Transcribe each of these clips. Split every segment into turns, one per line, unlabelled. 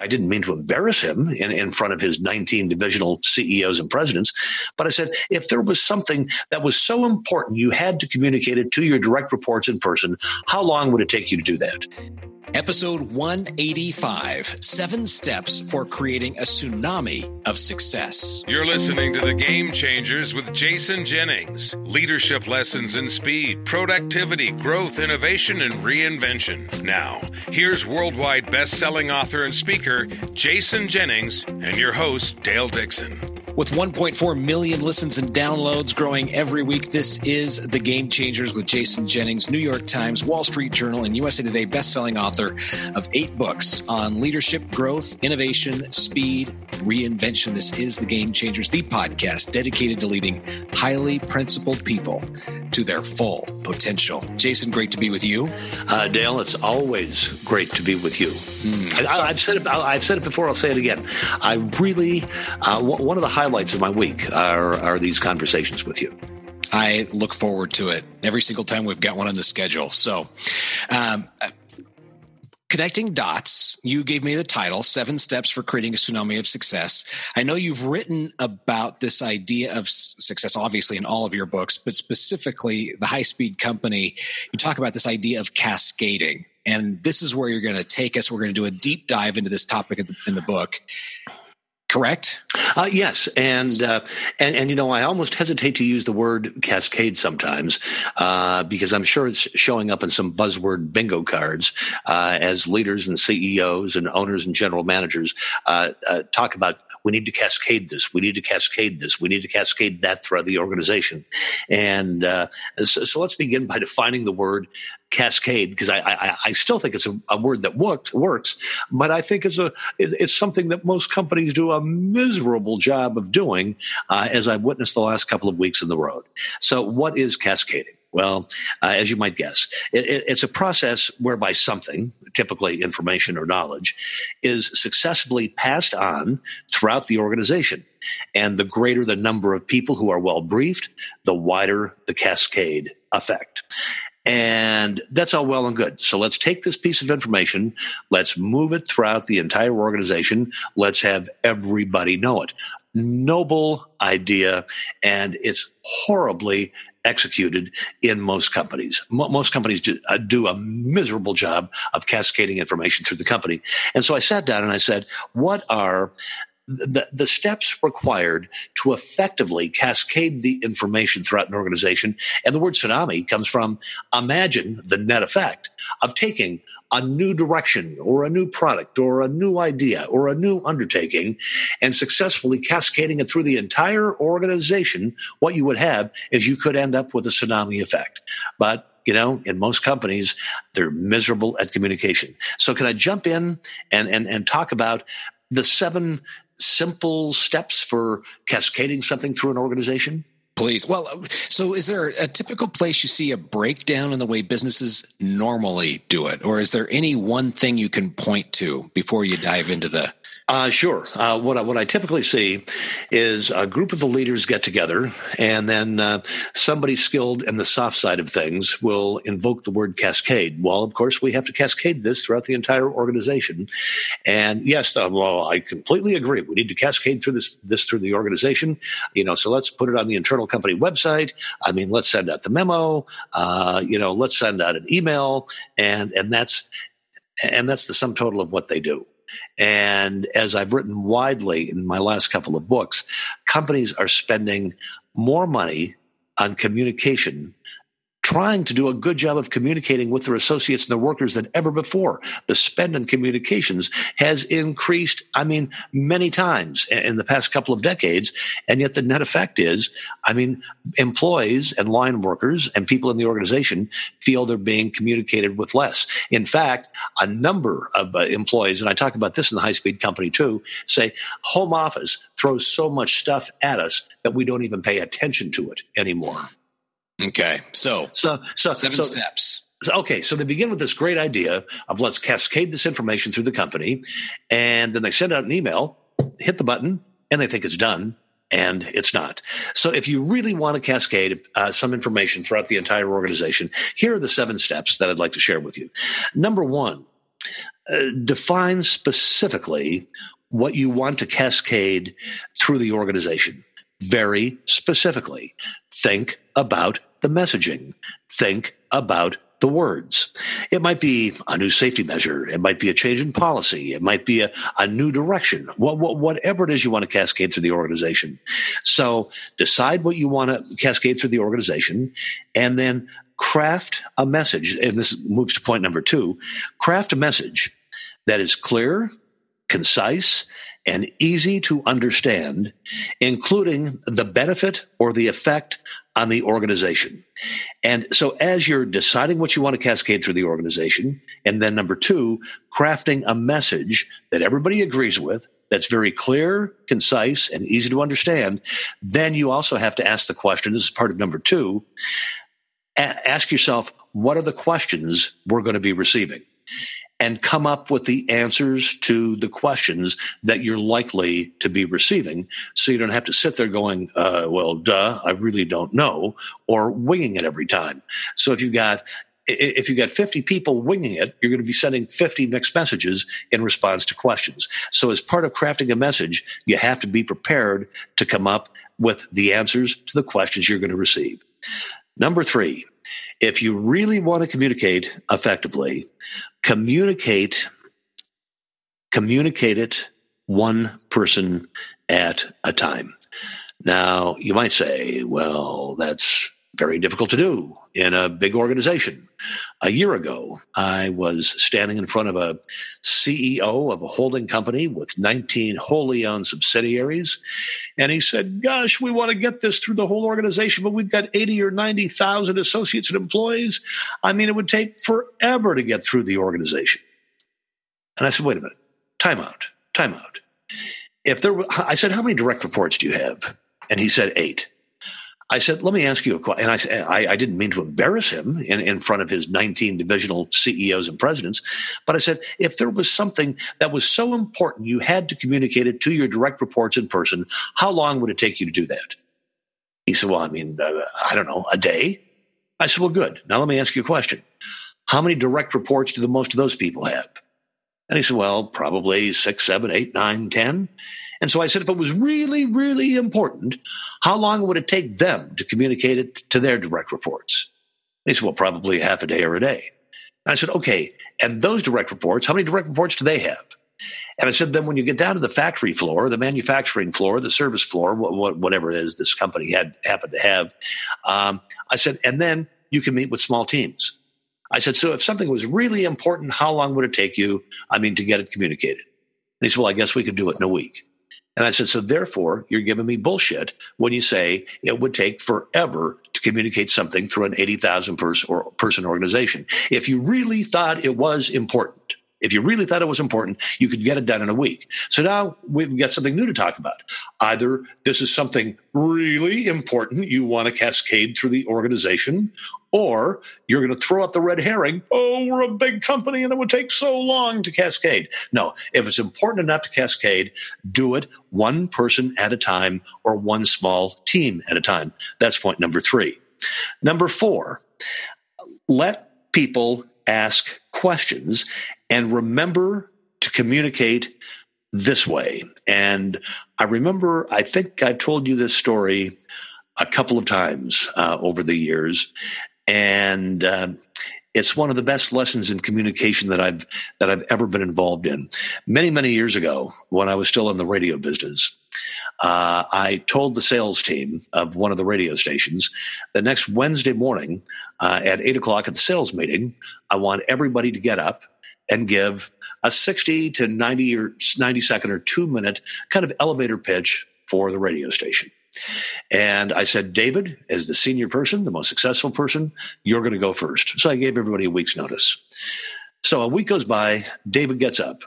I didn't mean to embarrass him in, in front of his 19 divisional CEOs and presidents, but I said, if there was something that was so important you had to communicate it to your direct reports in person, how long would it take you to do that?
Episode 185 Seven Steps for Creating a Tsunami of Success.
You're listening to The Game Changers with Jason Jennings. Leadership lessons in speed, productivity, growth, innovation, and reinvention. Now, here's worldwide best selling author and speaker Jason Jennings and your host, Dale Dixon.
With 1.4 million listens and downloads growing every week, this is The Game Changers with Jason Jennings, New York Times, Wall Street Journal, and USA Today best-selling author of eight books on leadership, growth, innovation, speed, reinvention. This is The Game Changers, the podcast dedicated to leading highly principled people to their full potential. Jason, great to be with you.
Uh, Dale, it's always great to be with you. Mm. I, have said it. I've said it before. I'll say it again. I really uh, one of the highlights of my week are are these conversations with you.
I look forward to it every single time we've got one on the schedule. So, um, Connecting Dots, you gave me the title, Seven Steps for Creating a Tsunami of Success. I know you've written about this idea of success, obviously, in all of your books, but specifically the high speed company. You talk about this idea of cascading. And this is where you're going to take us. We're going to do a deep dive into this topic in the, in the book correct?
Uh, yes, and uh, and and you know, I almost hesitate to use the word cascade sometimes uh, because I'm sure it's showing up in some buzzword bingo cards uh, as leaders and CEOs and owners and general managers uh, uh, talk about. We need to cascade this. We need to cascade this. We need to cascade that throughout the organization. And so, so let's begin by defining the word cascade because I, I, I still think it's a, a, word that works works, but I think it's a it's something that most companies do a miserable job of doing, uh, as I've witnessed the last couple of weeks in the road. So, what is cascading? Well, uh, as you might guess, it, it, it's a process whereby something, typically information or knowledge, is successfully passed on throughout the organization. And the greater the number of people who are well briefed, the wider the cascade effect. And that's all well and good. So let's take this piece of information, let's move it throughout the entire organization, let's have everybody know it. Noble idea, and it's horribly executed in most companies. most companies do, uh, do, a miserable job of cascading information through the company. And so I sat down and I said, what are the, the steps required to effectively cascade the information throughout an organization. And the word tsunami comes from imagine the net effect of taking a new direction or a new product or a new idea or a new undertaking and successfully cascading it through the entire organization. What you would have is you could end up with a tsunami effect. But you know, in most companies, they're miserable at communication. So can I jump in and, and, and talk about the seven simple steps for cascading something through an organization?
Please. Well, uh, so is there a typical place you see a breakdown in the way businesses normally do it? Or is there any one thing you can point to before you dive into the
uh, sure. Uh, what I, what I typically see is a group of the leaders get together, and then uh, somebody skilled in the soft side of things will invoke the word cascade. Well, of course, we have to cascade this throughout the entire organization. And yes, uh, well, I completely agree. We need to cascade through this this through the organization. You know, so let's put it on the internal company website. I mean, let's send out the memo. Uh, you know, let's send out an email, and and that's and that's the sum total of what they do. And as I've written widely in my last couple of books, companies are spending more money on communication trying to do a good job of communicating with their associates and their workers than ever before. The spend on communications has increased, I mean, many times in the past couple of decades. And yet the net effect is, I mean, employees and line workers and people in the organization feel they're being communicated with less. In fact, a number of uh, employees, and I talk about this in the high speed company too, say home office throws so much stuff at us that we don't even pay attention to it anymore.
Okay. So,
so, so
seven
so,
steps.
Okay, so they begin with this great idea of let's cascade this information through the company, and then they send out an email, hit the button, and they think it's done, and it's not. So if you really want to cascade uh, some information throughout the entire organization, here are the seven steps that I'd like to share with you. Number one, uh, define specifically what you want to cascade through the organization. Very specifically, think about the messaging. Think about the words. It might be a new safety measure. It might be a change in policy. It might be a, a new direction. What, what, whatever it is you want to cascade through the organization. So decide what you want to cascade through the organization and then craft a message. And this moves to point number two craft a message that is clear, concise, and easy to understand, including the benefit or the effect on the organization. And so as you're deciding what you want to cascade through the organization, and then number two, crafting a message that everybody agrees with, that's very clear, concise, and easy to understand, then you also have to ask the question. This is part of number two. Ask yourself, what are the questions we're going to be receiving? And come up with the answers to the questions that you're likely to be receiving. So you don't have to sit there going, uh, well, duh, I really don't know, or winging it every time. So if you've got if you got 50 people winging it, you're going to be sending 50 mixed messages in response to questions. So as part of crafting a message, you have to be prepared to come up with the answers to the questions you're going to receive. Number three, if you really want to communicate effectively, communicate communicate it one person at a time. Now, you might say, well, that's very difficult to do in a big organization. A year ago, I was standing in front of a CEO of a holding company with 19 wholly owned subsidiaries. And he said, Gosh, we want to get this through the whole organization, but we've got 80 or 90,000 associates and employees. I mean, it would take forever to get through the organization. And I said, Wait a minute, time out, time out. If there were, I said, How many direct reports do you have? And he said, Eight. I said, let me ask you a question. And I, I, I, didn't mean to embarrass him in, in front of his 19 divisional CEOs and presidents, but I said, if there was something that was so important you had to communicate it to your direct reports in person, how long would it take you to do that? He said, well, I mean, uh, I don't know, a day. I said, well, good. Now let me ask you a question. How many direct reports do the most of those people have? And he said, well, probably six, seven, eight, nine, ten. And so I said, if it was really, really important, how long would it take them to communicate it to their direct reports? And he said, well, probably half a day or a day. And I said, okay. And those direct reports, how many direct reports do they have? And I said, then when you get down to the factory floor, the manufacturing floor, the service floor, whatever it is this company had happened to have, um, I said, and then you can meet with small teams. I said, so if something was really important, how long would it take you? I mean, to get it communicated? And he said, well, I guess we could do it in a week. And I said, so therefore, you're giving me bullshit when you say it would take forever to communicate something through an 80,000 person organization. If you really thought it was important, if you really thought it was important, you could get it done in a week. So now we've got something new to talk about. Either this is something really important you want to cascade through the organization, or you're going to throw out the red herring. Oh, we're a big company and it would take so long to cascade. No, if it's important enough to cascade, do it one person at a time or one small team at a time. That's point number three. Number four, let people ask questions and remember to communicate this way. And I remember, I think I've told you this story a couple of times uh, over the years and uh, it's one of the best lessons in communication that I've that I've ever been involved in. Many many years ago, when I was still in the radio business, uh, I told the sales team of one of the radio stations the next Wednesday morning uh, at eight o'clock at the sales meeting, I want everybody to get up and give a 60 to 90 or 90 second or two minute kind of elevator pitch for the radio station. And I said, David, as the senior person, the most successful person, you're going to go first. So I gave everybody a week's notice. So a week goes by, David gets up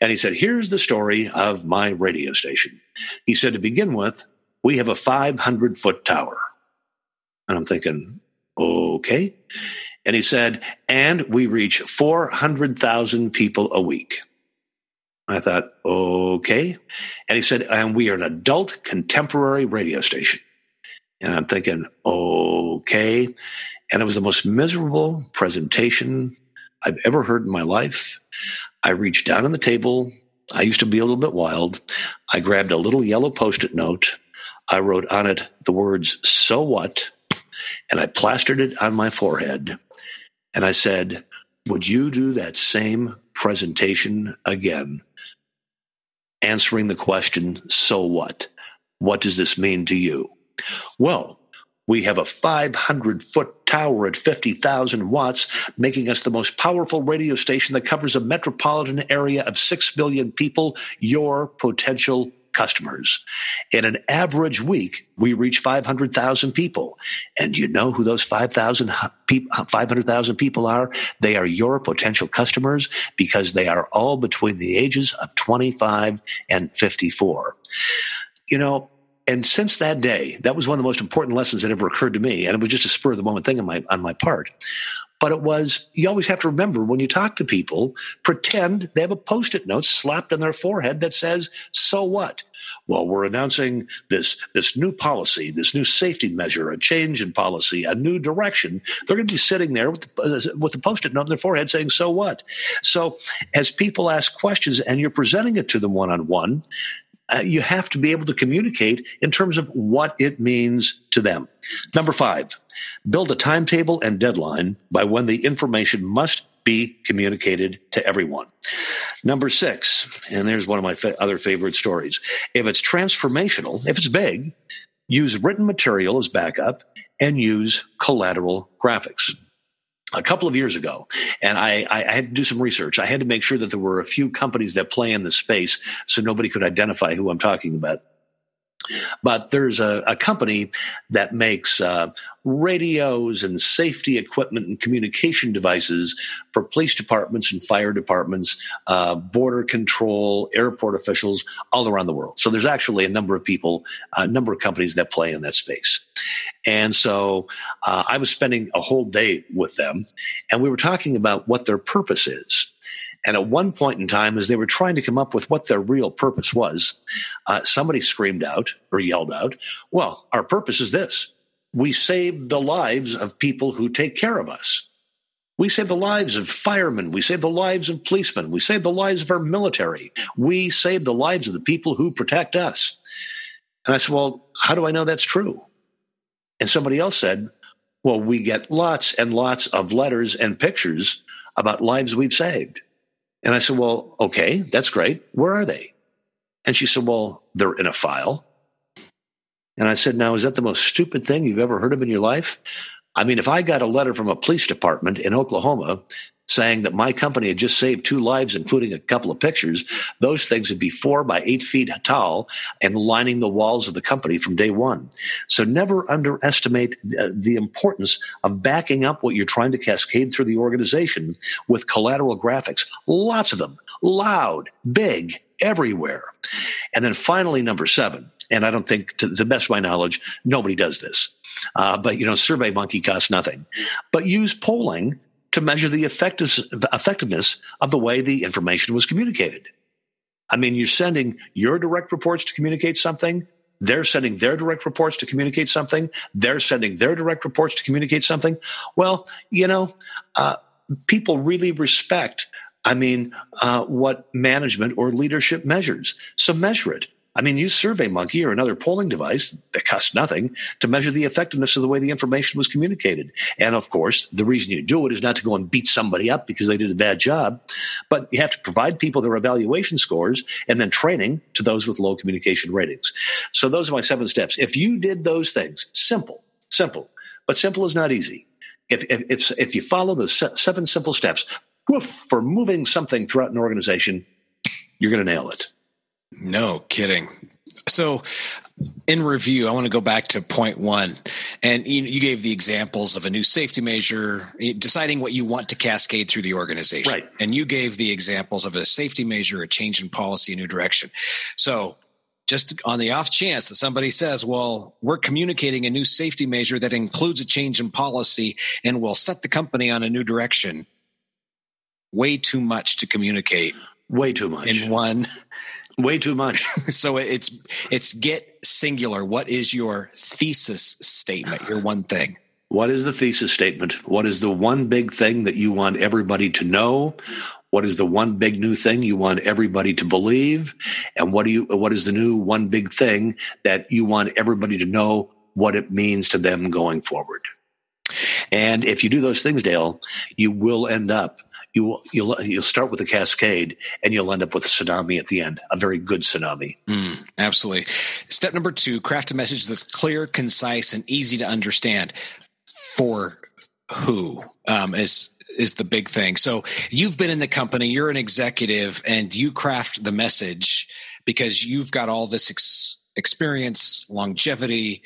and he said, Here's the story of my radio station. He said, To begin with, we have a 500 foot tower. And I'm thinking, okay. And he said, And we reach 400,000 people a week. I thought, okay. And he said, and we are an adult contemporary radio station. And I'm thinking, okay. And it was the most miserable presentation I've ever heard in my life. I reached down on the table. I used to be a little bit wild. I grabbed a little yellow post it note. I wrote on it the words, so what? And I plastered it on my forehead. And I said, would you do that same presentation again? Answering the question, so what? What does this mean to you? Well, we have a 500 foot tower at 50,000 watts, making us the most powerful radio station that covers a metropolitan area of 6 million people, your potential customers. In an average week, we reach 500,000 people. And you know who those 5,000 uh, 500,000 people are? They are your potential customers because they are all between the ages of 25 and 54. You know, and since that day, that was one of the most important lessons that ever occurred to me. And it was just a spur of the moment thing on my, on my part. But it was, you always have to remember when you talk to people, pretend they have a post it note slapped on their forehead that says, so what? Well, we're announcing this, this new policy, this new safety measure, a change in policy, a new direction. They're going to be sitting there with the, uh, with the post it note on their forehead saying, so what? So as people ask questions and you're presenting it to them one on one, uh, you have to be able to communicate in terms of what it means to them. Number five, build a timetable and deadline by when the information must be communicated to everyone. Number six, and there's one of my fa- other favorite stories. If it's transformational, if it's big, use written material as backup and use collateral graphics a couple of years ago, and I, I, had to do some research. I had to make sure that there were a few companies that play in the space so nobody could identify who I'm talking about. But there's a, a company that makes uh, radios and safety equipment and communication devices for police departments and fire departments, uh, border control, airport officials all around the world. So there's actually a number of people, a number of companies that play in that space. And so uh, I was spending a whole day with them, and we were talking about what their purpose is. And at one point in time, as they were trying to come up with what their real purpose was, uh, somebody screamed out or yelled out, Well, our purpose is this we save the lives of people who take care of us. We save the lives of firemen. We save the lives of policemen. We save the lives of our military. We save the lives of the people who protect us. And I said, Well, how do I know that's true? And somebody else said, Well, we get lots and lots of letters and pictures about lives we've saved. And I said, Well, okay, that's great. Where are they? And she said, Well, they're in a file. And I said, Now, is that the most stupid thing you've ever heard of in your life? I mean, if I got a letter from a police department in Oklahoma saying that my company had just saved two lives, including a couple of pictures, those things would be four by eight feet tall and lining the walls of the company from day one. So never underestimate the importance of backing up what you're trying to cascade through the organization with collateral graphics. Lots of them, loud, big, everywhere. And then finally, number seven, and I don't think, to the best of my knowledge, nobody does this. Uh, but you know, Survey Monkey costs nothing. But use polling to measure the effectiveness of the way the information was communicated. I mean, you're sending your direct reports to communicate something. They're sending their direct reports to communicate something. They're sending their direct reports to communicate something. Well, you know, uh, people really respect I mean, uh, what management or leadership measures. So measure it. I mean, use SurveyMonkey or another polling device that costs nothing to measure the effectiveness of the way the information was communicated. And of course, the reason you do it is not to go and beat somebody up because they did a bad job, but you have to provide people their evaluation scores and then training to those with low communication ratings. So those are my seven steps. If you did those things, simple, simple, but simple is not easy. If, if, if, you follow the seven simple steps, woof, for moving something throughout an organization, you're going to nail it.
No kidding. So, in review, I want to go back to point one. And you, you, gave the examples of a new safety measure, eh, deciding what you want to cascade through the organization.
Right.
And you gave the examples of a safety measure, a change in policy, a new direction. So, just on the off chance that somebody says, well, we're communicating a new safety measure that includes a change in policy and will set the company on a new direction, way too much to communicate.
Way too much.
In one
Way too much.
so it's it's get singular. What is your thesis statement? Your one thing.
What is the thesis statement? What is the one big thing that you want everybody to know? What is the one big new thing you want everybody to believe? And what do you what is the new one big thing that you want everybody to know what it means to them going forward? And if you do those things, Dale, you will end up you will you'll you'll start with a cascade and you'll end up with a tsunami at the end, a very good tsunami.
Mm, absolutely. Step number two: craft a message that's clear, concise, and easy to understand. For who um, is is the big thing. So you've been in the company, you're an executive, and you craft the message because you've got all this ex- experience, longevity,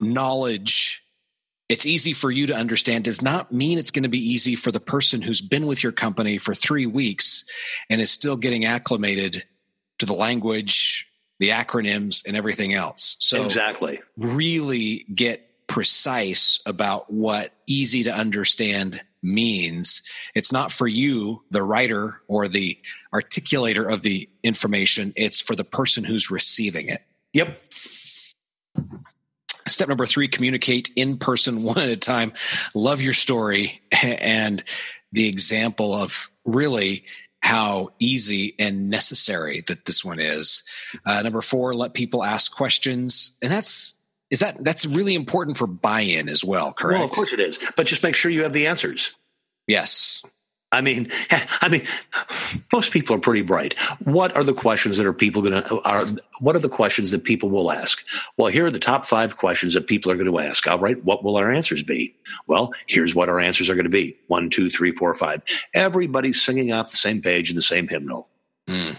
knowledge. It's easy for you to understand does not mean it's going to be easy for the person who's been with your company for three weeks and is still getting acclimated to the language, the acronyms, and everything else. So
exactly,
really get precise about what easy to understand means. It's not for you, the writer or the articulator of the information, it's for the person who's receiving it.
Yep.
Step number three communicate in person one at a time. Love your story and the example of really how easy and necessary that this one is. Uh, number four, let people ask questions. And that's is that that's really important for buy-in as well correct
well of course it is but just make sure you have the answers
yes
I mean, I mean, most people are pretty bright. What are the questions that are people going to are? What are the questions that people will ask? Well, here are the top five questions that people are going to ask. All right, what will our answers be? Well, here's what our answers are going to be: one, two, three, four, five. Everybody's singing off the same page in the same hymnal.
Mm.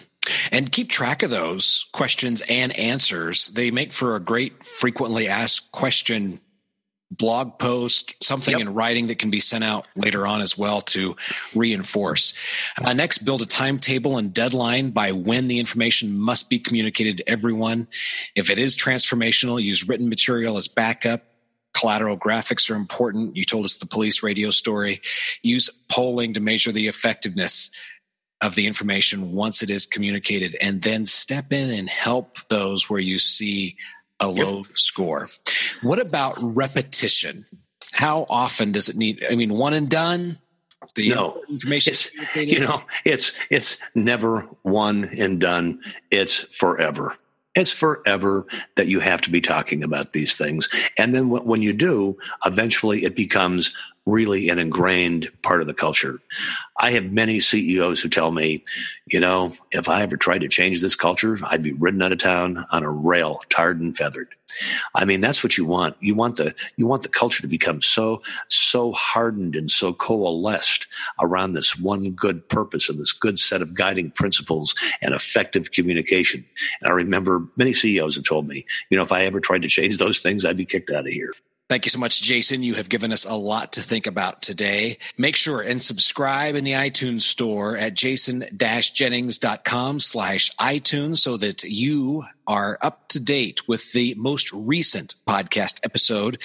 And keep track of those questions and answers. They make for a great frequently asked question blog post, something yep. in writing that can be sent out later on as well to reinforce. Uh, next, build a timetable and deadline by when the information must be communicated to everyone. If it is transformational, use written material as backup. Collateral graphics are important. You told us the police radio story. Use polling to measure the effectiveness of the information once it is communicated and then step in and help those where you see a low score. What about repetition? How often does it need? I mean, one and done.
The no information. You know, it's it's never one and done. It's forever. It's forever that you have to be talking about these things, and then when you do, eventually it becomes really an ingrained part of the culture. I have many CEOs who tell me, you know, if I ever tried to change this culture, I'd be ridden out of town on a rail, tarred and feathered. I mean, that's what you want. You want the you want the culture to become so so hardened and so coalesced around this one good purpose and this good set of guiding principles and effective communication. And I remember many CEOs have told me, you know, if I ever tried to change those things, I'd be kicked out of here.
Thank you so much, Jason. You have given us a lot to think about today. Make sure and subscribe in the iTunes store at jason-jennings.com slash iTunes so that you are up to date with the most recent podcast episode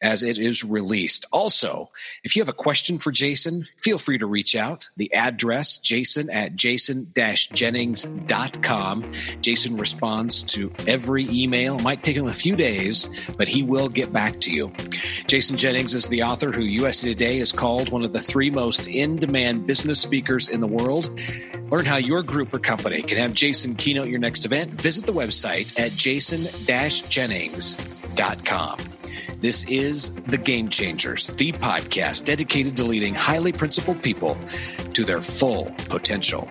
as it is released. Also, if you have a question for Jason, feel free to reach out. The address, jason at jason-jennings.com. Jason responds to every email. It might take him a few days, but he will get back to you. Jason Jennings is the author who USA Today is called one of the three most in-demand business speakers in the world. Learn how your group or company can have Jason keynote your next event. Visit the website at jason-jennings.com. This is The Game Changers, the podcast dedicated to leading highly principled people to their full potential.